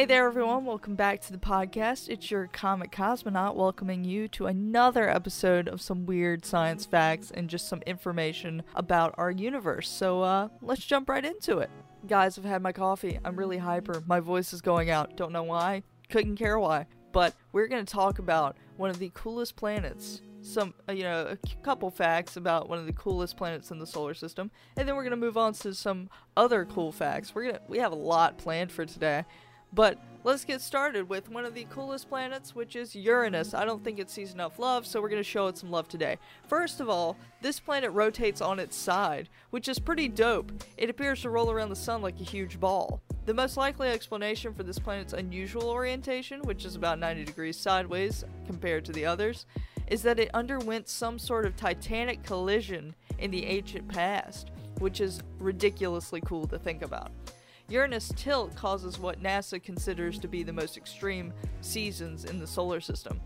Hey there, everyone. Welcome back to the podcast. It's your comic cosmonaut welcoming you to another episode of some weird science facts and just some information about our universe. So, uh, let's jump right into it. Guys, I've had my coffee. I'm really hyper. My voice is going out. Don't know why. Couldn't care why. But we're going to talk about one of the coolest planets. Some, uh, you know, a couple facts about one of the coolest planets in the solar system, and then we're gonna move on to some other cool facts. We're gonna we have a lot planned for today. But let's get started with one of the coolest planets, which is Uranus. I don't think it sees enough love, so we're going to show it some love today. First of all, this planet rotates on its side, which is pretty dope. It appears to roll around the sun like a huge ball. The most likely explanation for this planet's unusual orientation, which is about 90 degrees sideways compared to the others, is that it underwent some sort of titanic collision in the ancient past, which is ridiculously cool to think about. Uranus tilt causes what NASA considers to be the most extreme seasons in the solar system.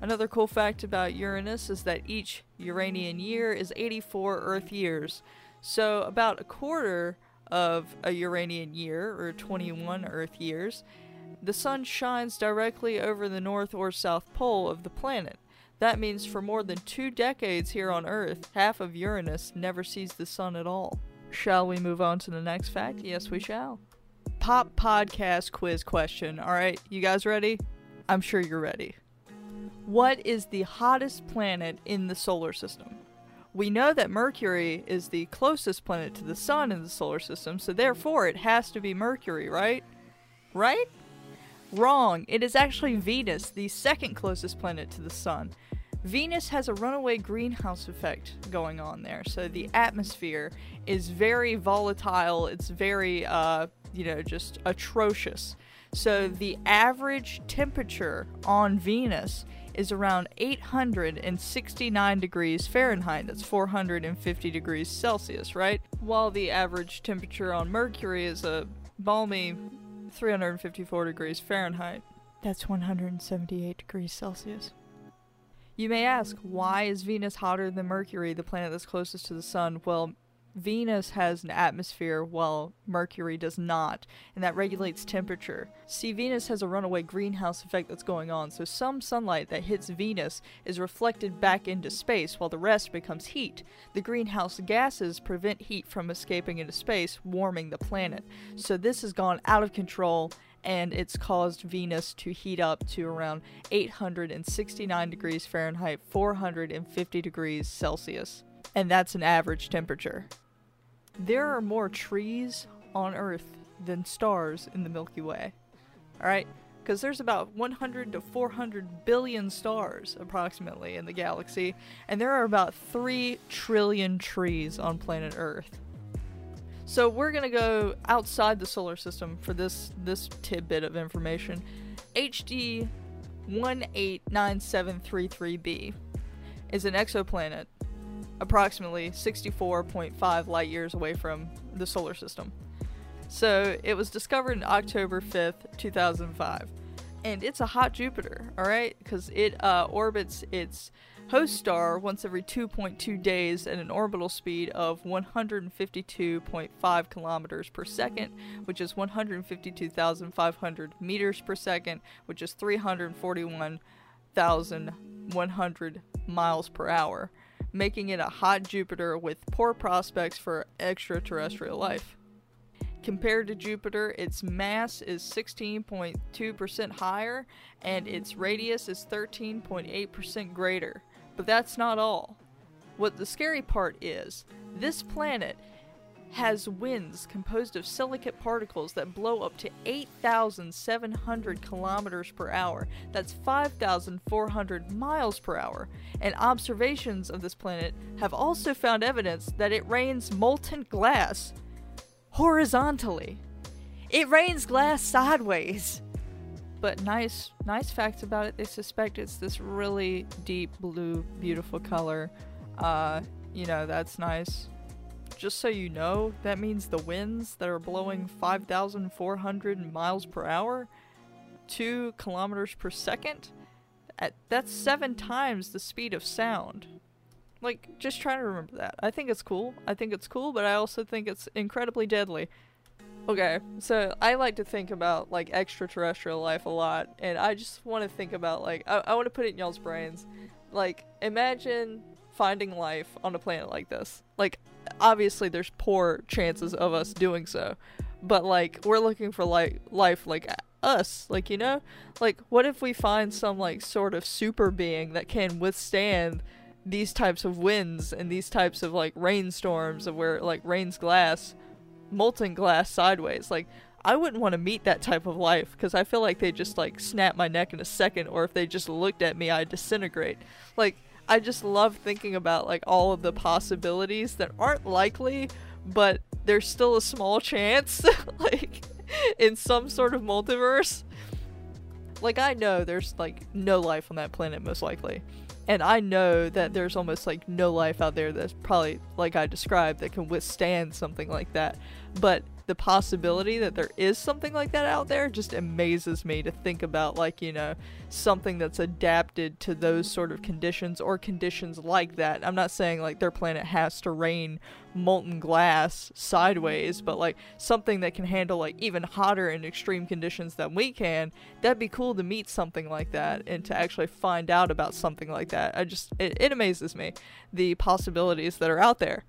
Another cool fact about Uranus is that each Uranian year is 84 Earth years. So, about a quarter of a Uranian year, or 21 Earth years, the sun shines directly over the north or south pole of the planet. That means for more than two decades here on Earth, half of Uranus never sees the sun at all. Shall we move on to the next fact? Yes, we shall. Pop podcast quiz question. All right, you guys ready? I'm sure you're ready. What is the hottest planet in the solar system? We know that Mercury is the closest planet to the sun in the solar system, so therefore it has to be Mercury, right? Right? Wrong. It is actually Venus, the second closest planet to the sun. Venus has a runaway greenhouse effect going on there. So the atmosphere is very volatile. It's very, uh, you know, just atrocious. So the average temperature on Venus is around 869 degrees Fahrenheit. That's 450 degrees Celsius, right? While the average temperature on Mercury is a balmy 354 degrees Fahrenheit. That's 178 degrees Celsius. You may ask, why is Venus hotter than Mercury, the planet that's closest to the sun? Well, Venus has an atmosphere while Mercury does not, and that regulates temperature. See, Venus has a runaway greenhouse effect that's going on, so some sunlight that hits Venus is reflected back into space while the rest becomes heat. The greenhouse gases prevent heat from escaping into space, warming the planet. So this has gone out of control and it's caused Venus to heat up to around 869 degrees Fahrenheit, 450 degrees Celsius. And that's an average temperature. There are more trees on Earth than stars in the Milky Way. Alright? Because there's about 100 to 400 billion stars approximately in the galaxy, and there are about 3 trillion trees on planet Earth. So we're gonna go outside the solar system for this this tidbit of information. HD 189733b is an exoplanet approximately 64.5 light years away from the solar system. So it was discovered October 5th, 2005. And it's a hot Jupiter, alright? Because it uh, orbits its host star once every 2.2 days at an orbital speed of 152.5 kilometers per second, which is 152,500 meters per second, which is 341,100 miles per hour, making it a hot Jupiter with poor prospects for extraterrestrial life. Compared to Jupiter, its mass is 16.2% higher and its radius is 13.8% greater. But that's not all. What the scary part is, this planet has winds composed of silicate particles that blow up to 8,700 kilometers per hour. That's 5,400 miles per hour. And observations of this planet have also found evidence that it rains molten glass horizontally. It rains glass sideways. But nice, nice facts about it. They suspect it's this really deep blue, beautiful color. Uh, you know, that's nice. Just so you know, that means the winds that are blowing 5,400 miles per hour, 2 kilometers per second, at, that's seven times the speed of sound. Like, just try to remember that. I think it's cool. I think it's cool, but I also think it's incredibly deadly. Okay, so I like to think about like extraterrestrial life a lot, and I just want to think about like I, I want to put it in y'all's brains. Like, imagine finding life on a planet like this. Like, obviously, there's poor chances of us doing so, but like we're looking for like life like us like you know like what if we find some like sort of super being that can withstand these types of winds and these types of like rainstorms of where like rains glass molten glass sideways. Like i wouldn't want to meet that type of life because i feel like they just like snap my neck in a second or if they just looked at me i'd disintegrate. Like i just love thinking about like all of the possibilities that aren't likely but there's still a small chance like in some sort of multiverse. Like i know there's like no life on that planet most likely and i know that there's almost like no life out there that's probably like i described that can withstand something like that. But the possibility that there is something like that out there just amazes me to think about like you know something that's adapted to those sort of conditions or conditions like that. I'm not saying like their planet has to rain molten glass sideways but like something that can handle like even hotter and extreme conditions than we can that'd be cool to meet something like that and to actually find out about something like that. I just it, it amazes me the possibilities that are out there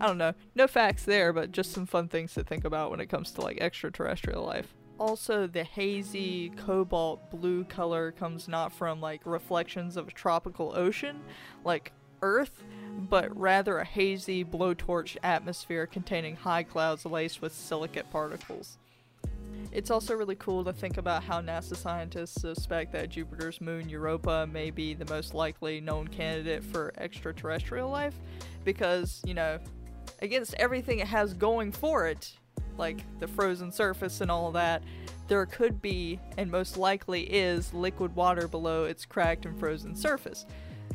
I don't know. No facts there, but just some fun things to think about when it comes to like extraterrestrial life. Also, the hazy cobalt blue color comes not from like reflections of a tropical ocean, like Earth, but rather a hazy blowtorch atmosphere containing high clouds laced with silicate particles. It's also really cool to think about how NASA scientists suspect that Jupiter's moon Europa may be the most likely known candidate for extraterrestrial life because, you know, against everything it has going for it, like the frozen surface and all that, there could be, and most likely is, liquid water below its cracked and frozen surface.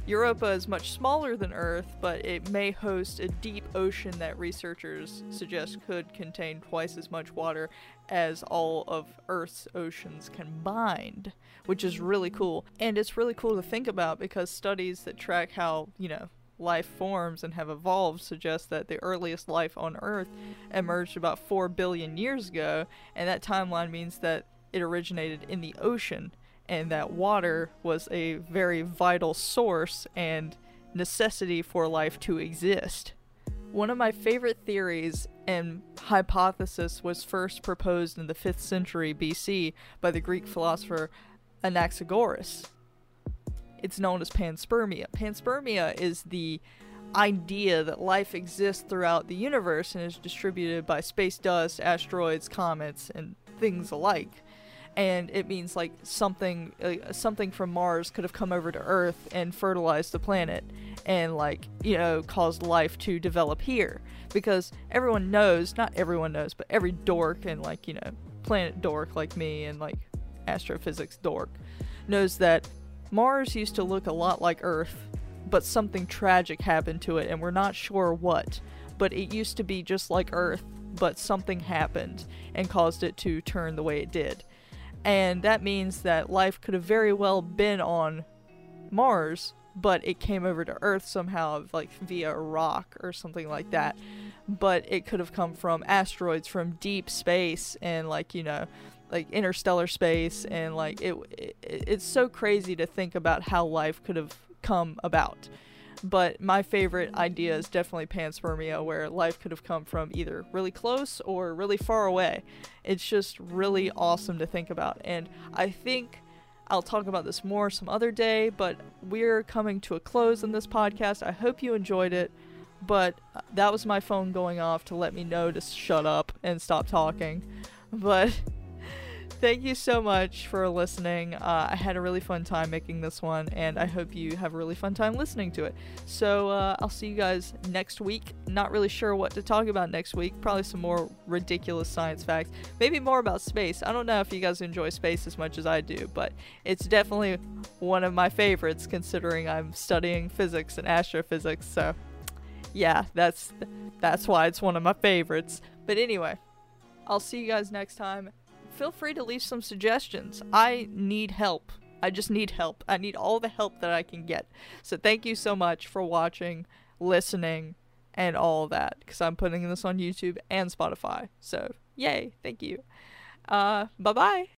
Europa is much smaller than Earth, but it may host a deep ocean that researchers suggest could contain twice as much water as all of Earth's oceans combined, which is really cool. And it's really cool to think about because studies that track how, you know, life forms and have evolved suggest that the earliest life on Earth emerged about 4 billion years ago, and that timeline means that it originated in the ocean, and that water was a very vital source and necessity for life to exist. One of my favorite theories and hypothesis was first proposed in the 5th century BC by the Greek philosopher Anaxagoras it's known as panspermia. Panspermia is the idea that life exists throughout the universe and is distributed by space dust, asteroids, comets, and things alike. And it means like something uh, something from Mars could have come over to Earth and fertilized the planet and like, you know, caused life to develop here because everyone knows, not everyone knows, but every dork and like, you know, planet dork like me and like astrophysics dork knows that Mars used to look a lot like Earth, but something tragic happened to it, and we're not sure what. But it used to be just like Earth, but something happened and caused it to turn the way it did. And that means that life could have very well been on Mars, but it came over to Earth somehow, like via a rock or something like that. But it could have come from asteroids from deep space and, like, you know, like interstellar space and like it, it it's so crazy to think about how life could have come about. But my favorite idea is definitely panspermia where life could have come from either really close or really far away. It's just really awesome to think about. And i think i'll talk about this more some other day but we're coming to a close in this podcast. I hope you enjoyed it but uh, that was my phone going off to let me know to shut up and stop talking. But thank you so much for listening. Uh, I had a really fun time making this one, and I hope you have a really fun time listening to it. So uh, I'll see you guys next week. Not really sure what to talk about next week. Probably some more ridiculous science facts. Maybe more about space. I don't know if you guys enjoy space as much as I do, but it's definitely one of my favorites considering I'm studying physics and astrophysics. So yeah, that's that's why it's one of my favorites. But anyway, I'll see you guys next time feel free to leave some suggestions. I need help. I just need help. I need all the help that I can get. So thank you so much for watching, listening, and all that because I'm putting this on YouTube and Spotify. So, yay, thank you. Uh, bye bye.